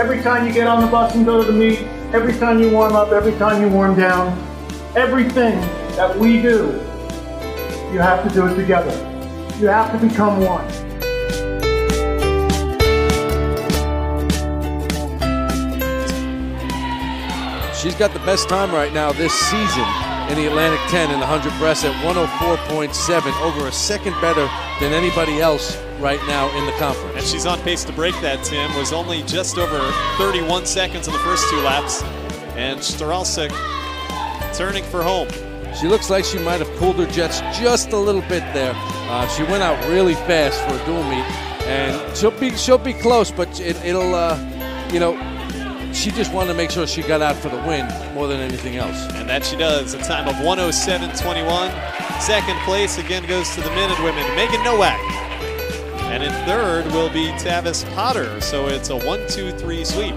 Every time you get on the bus and go to the meet, every time you warm up, every time you warm down, everything that we do, you have to do it together. You have to become one. She's got the best time right now this season in the Atlantic 10 in the 100 breast at 104.7, over a second better than anybody else right now in the conference. And she's on pace to break that, Tim. Was only just over 31 seconds in the first two laps. And Staralsik turning for home. She looks like she might have cooled her jets just a little bit there. Uh, she went out really fast for a dual meet, and she'll be she'll be close, but it, will uh, you know she just wanted to make sure she got out for the win more than anything else. And that she does. A time of 107.21. Second place again goes to the men and women. Megan Nowak. And in third will be Tavis Potter. So it's a one, two, three sweep.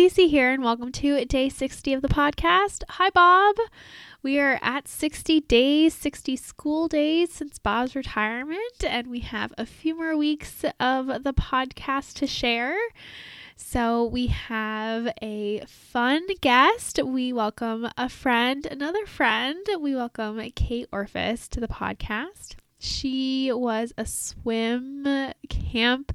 Cece here, and welcome to day 60 of the podcast. Hi, Bob. We are at 60 days, 60 school days since Bob's retirement, and we have a few more weeks of the podcast to share. So, we have a fun guest. We welcome a friend, another friend. We welcome Kate Orefice to the podcast. She was a swim camp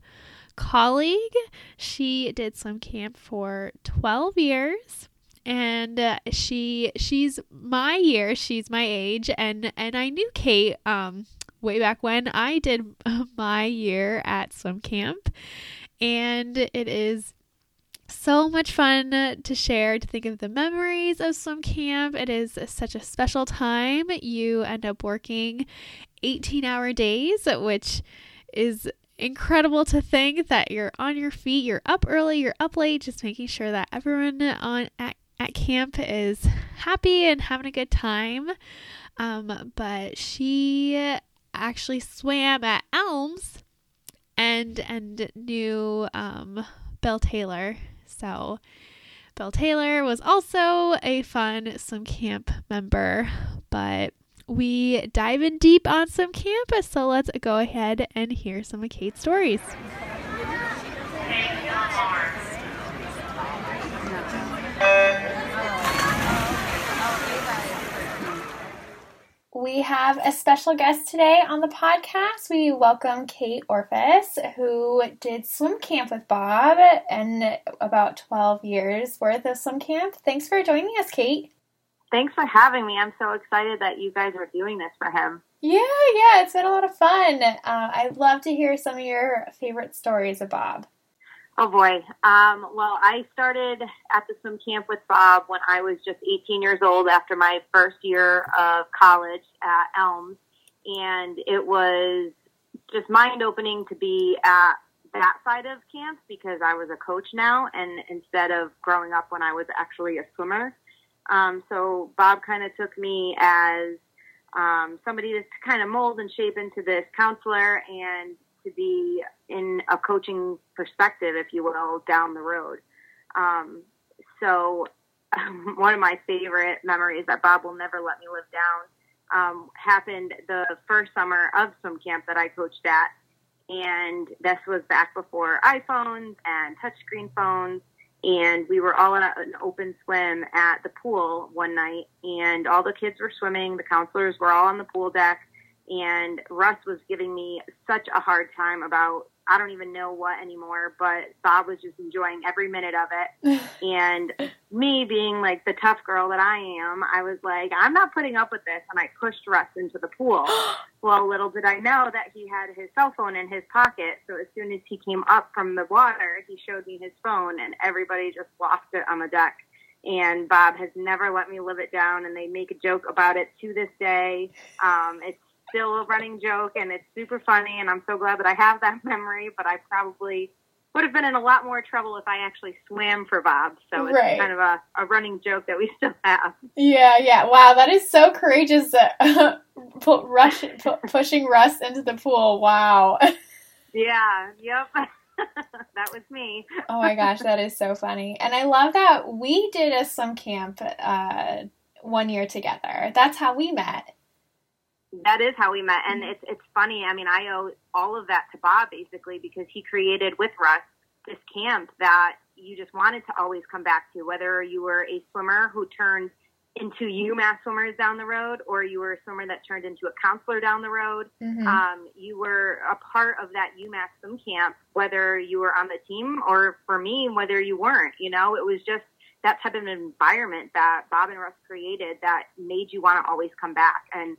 colleague. She did swim camp for 12 years and uh, she she's my year, she's my age and and I knew Kate um way back when I did my year at swim camp and it is so much fun to share to think of the memories of swim camp. It is such a special time. You end up working 18 hour days, which is incredible to think that you're on your feet, you're up early, you're up late, just making sure that everyone on at, at camp is happy and having a good time. Um, but she actually swam at Elms and and knew um, Bill Tyler. So Bill Tyler was also a fun swim camp member, but we dive in deep on some campus. So let's go ahead and hear some of Kate's stories. We have a special guest today on the podcast. We welcome Kate Orefice, who did swim camp with Bob and about 12 years worth of swim camp. Thanks for joining us, Kate. Thanks for having me. I'm so excited that you guys are doing this for him. Yeah, yeah, it's been a lot of fun. Uh, I'd love to hear some of your favorite stories of Bob. Oh boy. Um, well, I started at the swim camp with Bob when I was just 18 years old after my first year of college at Elms. And it was just mind opening to be at that side of camp because I was a coach now and instead of growing up when I was actually a swimmer. Um, so Bob kind of took me as um, somebody to kind of mold and shape into this counselor and to be in a coaching perspective, if you will, down the road. Um, so one of my favorite memories that Bob will never let me live down um, happened the first summer of swim camp that I coached at. And this was back before iPhones and touchscreen phones. And we were all in a, an open swim at the pool one night, and all the kids were swimming. The counselors were all on the pool deck, and Russ was giving me such a hard time about I don't even know what anymore, but Bob was just enjoying every minute of it. and me being like the tough girl that I am, I was like, I'm not putting up with this. And I pushed Russ into the pool. well, little did I know that he had his cell phone in his pocket. So as soon as he came up from the water, he showed me his phone, and everybody just lost it on the deck. And Bob has never let me live it down, and they make a joke about it to this day. Um, it's still a running joke and it's super funny and I'm so glad that I have that memory, but I probably would have been in a lot more trouble if I actually swam for Bob. So it's right. kind of a, a running joke that we still have. Yeah, yeah. Wow, that is so courageous. Uh, put Russ, put, pushing Russ into the pool. Wow. Yeah, yep. that was me. oh my gosh, that is so funny. And I love that we did a swim camp uh, one year together. That's how we met that is how we met, and mm-hmm. it's it's funny. I mean, I owe all of that to Bob basically because he created with Russ this camp that you just wanted to always come back to, whether you were a swimmer who turned into UMass swimmers down the road, or you were a swimmer that turned into a counselor down the road. Mm-hmm. Um, you were a part of that UMass swim camp, whether you were on the team or for me, whether you weren't. You know, it was just that type of environment that Bob and Russ created that made you want to always come back. And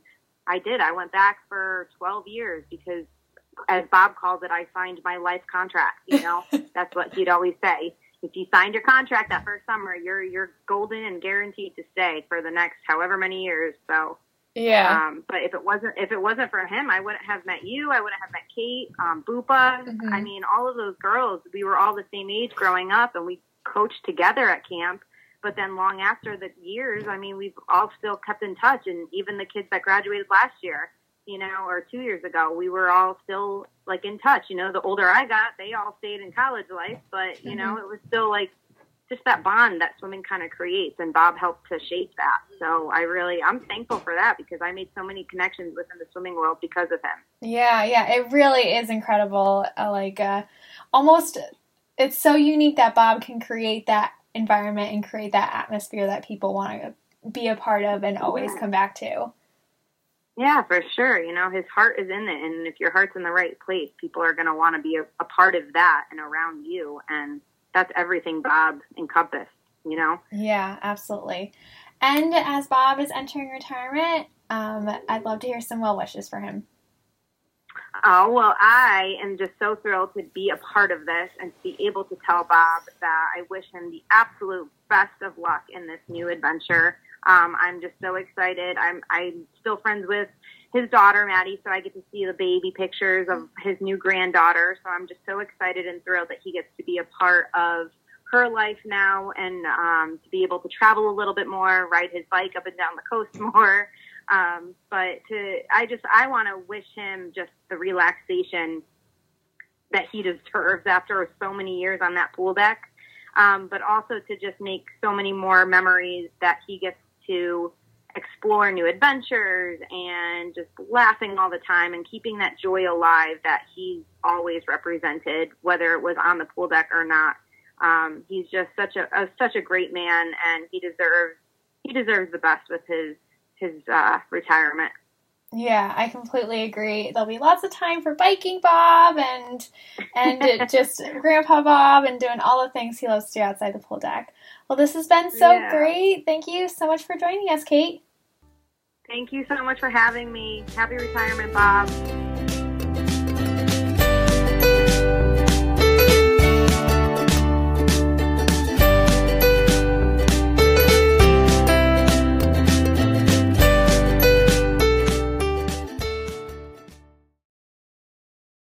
I did. I went back for 12 years because, as Bob calls it, I signed my life contract. You know, that's what he'd always say. If you signed your contract that first summer, you're you're golden and guaranteed to stay for the next however many years. So yeah. Um, but if it wasn't if it wasn't for him, I wouldn't have met you. I wouldn't have met Kate, um, Bupa. Mm-hmm. I mean, all of those girls. We were all the same age growing up, and we coached together at camp. But then long after the years, I mean, we've all still kept in touch, and even the kids that graduated last year, you know, or two years ago, we were all still like in touch. You know, the older I got, they all stayed in college life, but you mm-hmm. know, it was still like just that bond that swimming kind of creates, and Bob helped to shape that. So I really, I'm thankful for that because I made so many connections within the swimming world because of him. Yeah, yeah, it really is incredible. Uh, like, uh, almost, it's so unique that Bob can create that environment and create that atmosphere that people want to be a part of and always yeah. come back to. Yeah, for sure. You know, his heart is in it. And if your heart's in the right place, people are going to want to be a, a, part of that and around you. And that's everything Bob encompassed, you know? Yeah, absolutely. And as Bob is entering retirement, um, I'd love to hear some well wishes for him. Oh, well, I am just so thrilled to be a part of this and to be able to tell Bob that I wish him the absolute best of luck in this new adventure. Um, I'm just so excited. I'm, I'm still friends with his daughter, Maddie, so I get to see the baby pictures of his new granddaughter. So I'm just so excited and thrilled that he gets to be a part of her life now and um, to be able to travel a little bit more, ride his bike up and down the coast more. Um, but to, I just, I want to wish him just the relaxation that he deserves after so many years on that pool deck. Um, but also to just make so many more memories that he gets to explore new adventures and just laughing all the time and keeping that joy alive that he's always represented, whether it was on the pool deck or not. Um, he's just such a, a such a great man, and he deserves he deserves the best with his his uh, retirement. Yeah, I completely agree. There'll be lots of time for biking Bob and and just Grandpa Bob and doing all the things he loves to do outside the pool deck. Well, this has been so yeah. great. Thank you so much for joining us, Kate. Thank you so much for having me. Happy retirement, Bob.